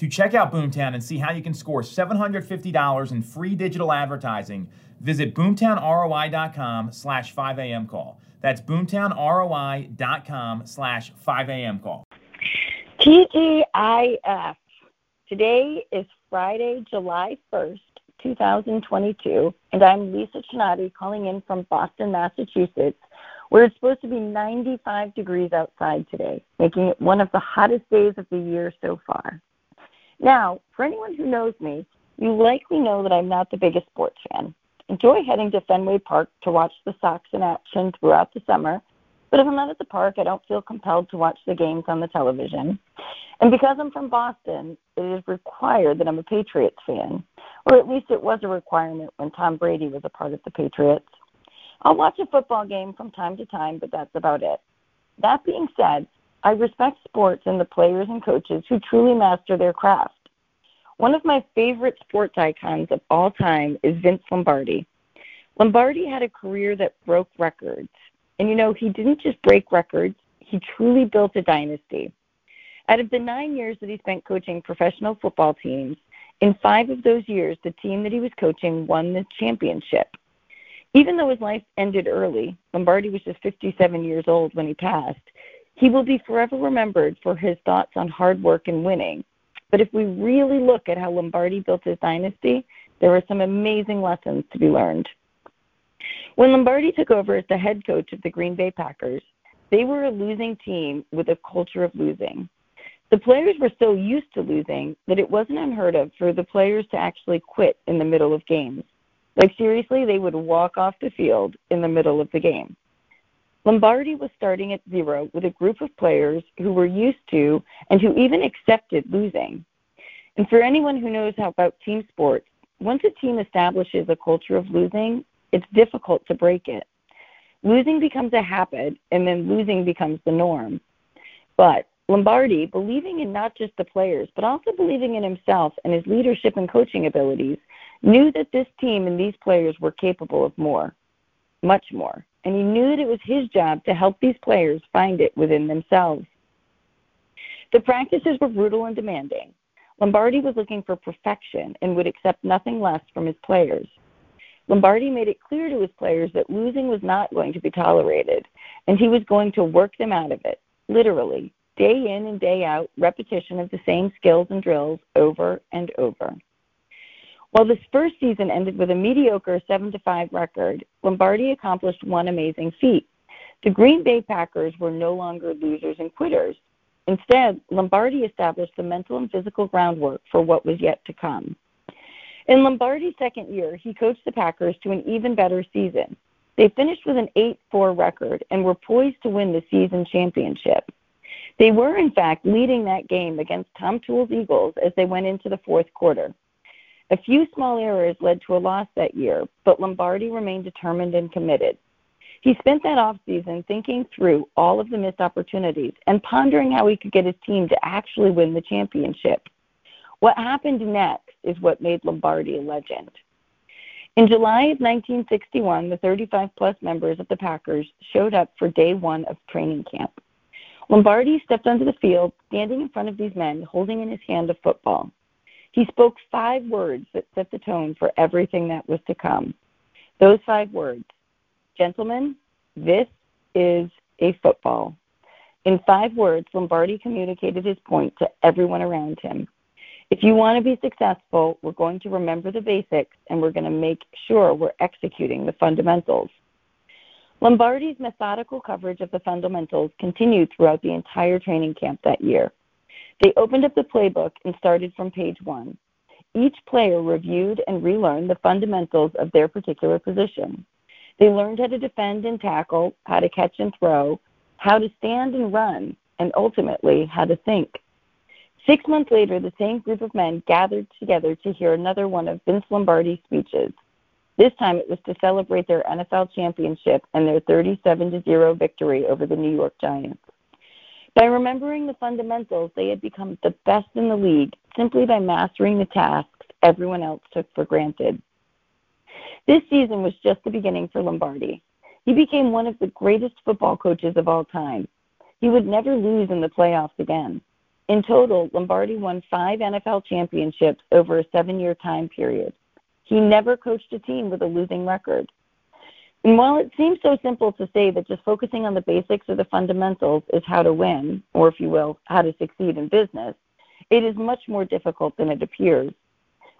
To check out Boomtown and see how you can score $750 in free digital advertising, visit boomtownroi.com slash 5am call. That's boomtownroi.com slash 5am call. TGIF. Today is Friday, July 1st, 2022, and I'm Lisa Chinatti calling in from Boston, Massachusetts, where it's supposed to be 95 degrees outside today, making it one of the hottest days of the year so far. Now, for anyone who knows me, you likely know that I'm not the biggest sports fan enjoy heading to Fenway Park to watch the Sox in action throughout the summer. But if I'm not at the park, I don't feel compelled to watch the games on the television. And because I'm from Boston, it is required that I'm a Patriots fan, or at least it was a requirement when Tom Brady was a part of the Patriots. I'll watch a football game from time to time, but that's about it. That being said, I respect sports and the players and coaches who truly master their craft. One of my favorite sports icons of all time is Vince Lombardi. Lombardi had a career that broke records. And you know, he didn't just break records, he truly built a dynasty. Out of the nine years that he spent coaching professional football teams, in five of those years, the team that he was coaching won the championship. Even though his life ended early, Lombardi was just 57 years old when he passed, he will be forever remembered for his thoughts on hard work and winning but if we really look at how Lombardi built his dynasty, there were some amazing lessons to be learned. When Lombardi took over as the head coach of the Green Bay Packers, they were a losing team with a culture of losing. The players were so used to losing that it wasn't unheard of for the players to actually quit in the middle of games. Like, seriously, they would walk off the field in the middle of the game. Lombardi was starting at zero with a group of players who were used to and who even accepted losing. And for anyone who knows how about team sports, once a team establishes a culture of losing, it's difficult to break it. Losing becomes a habit, and then losing becomes the norm. But Lombardi, believing in not just the players, but also believing in himself and his leadership and coaching abilities, knew that this team and these players were capable of more, much more and he knew that it was his job to help these players find it within themselves. The practices were brutal and demanding. Lombardi was looking for perfection and would accept nothing less from his players. Lombardi made it clear to his players that losing was not going to be tolerated, and he was going to work them out of it, literally, day in and day out, repetition of the same skills and drills over and over. While this first season ended with a mediocre 7 5 record, Lombardi accomplished one amazing feat. The Green Bay Packers were no longer losers and quitters. Instead, Lombardi established the mental and physical groundwork for what was yet to come. In Lombardi's second year, he coached the Packers to an even better season. They finished with an 8 4 record and were poised to win the season championship. They were, in fact, leading that game against Tom Toole's Eagles as they went into the fourth quarter. A few small errors led to a loss that year, but Lombardi remained determined and committed. He spent that offseason thinking through all of the missed opportunities and pondering how he could get his team to actually win the championship. What happened next is what made Lombardi a legend. In July of 1961, the 35 plus members of the Packers showed up for day one of training camp. Lombardi stepped onto the field, standing in front of these men, holding in his hand a football. He spoke five words that set the tone for everything that was to come. Those five words Gentlemen, this is a football. In five words, Lombardi communicated his point to everyone around him. If you want to be successful, we're going to remember the basics and we're going to make sure we're executing the fundamentals. Lombardi's methodical coverage of the fundamentals continued throughout the entire training camp that year. They opened up the playbook and started from page one. Each player reviewed and relearned the fundamentals of their particular position. They learned how to defend and tackle, how to catch and throw, how to stand and run, and ultimately how to think. Six months later, the same group of men gathered together to hear another one of Vince Lombardi's speeches. This time it was to celebrate their NFL championship and their 37 0 victory over the New York Giants. By remembering the fundamentals, they had become the best in the league simply by mastering the tasks everyone else took for granted. This season was just the beginning for Lombardi. He became one of the greatest football coaches of all time. He would never lose in the playoffs again. In total, Lombardi won five NFL championships over a seven year time period. He never coached a team with a losing record. And while it seems so simple to say that just focusing on the basics or the fundamentals is how to win, or if you will, how to succeed in business, it is much more difficult than it appears.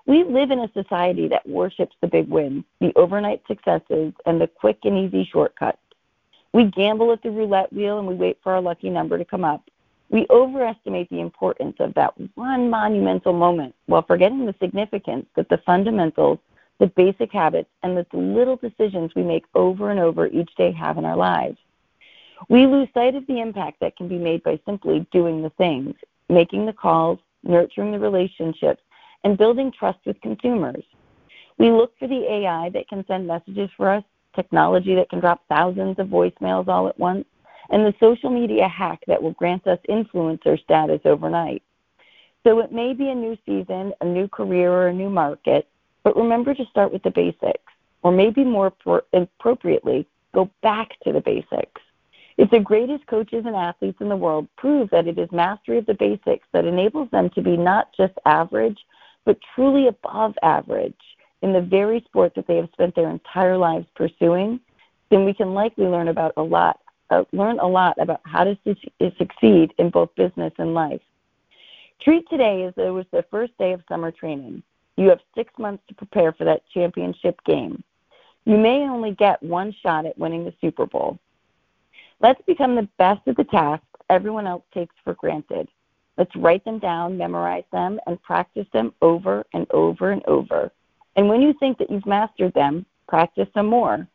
We live in a society that worships the big wins, the overnight successes, and the quick and easy shortcuts. We gamble at the roulette wheel and we wait for our lucky number to come up. We overestimate the importance of that one monumental moment while forgetting the significance that the fundamentals the basic habits, and the little decisions we make over and over each day have in our lives. We lose sight of the impact that can be made by simply doing the things, making the calls, nurturing the relationships, and building trust with consumers. We look for the AI that can send messages for us, technology that can drop thousands of voicemails all at once, and the social media hack that will grant us influencer status overnight. So it may be a new season, a new career, or a new market, but remember to start with the basics, or maybe more appropriately, go back to the basics. If the greatest coaches and athletes in the world prove that it is mastery of the basics that enables them to be not just average, but truly above average in the very sport that they have spent their entire lives pursuing, then we can likely learn about a lot, uh, learn a lot about how to su- succeed in both business and life. Treat today as though it was the first day of summer training. You have six months to prepare for that championship game. You may only get one shot at winning the Super Bowl. Let's become the best at the tasks everyone else takes for granted. Let's write them down, memorize them, and practice them over and over and over. And when you think that you've mastered them, practice some more.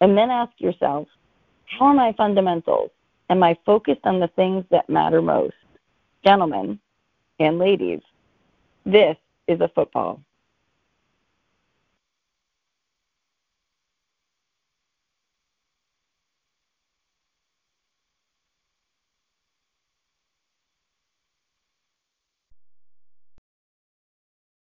And then ask yourself, how are my fundamentals? Am I focused on the things that matter most? Gentlemen and ladies, this is a football.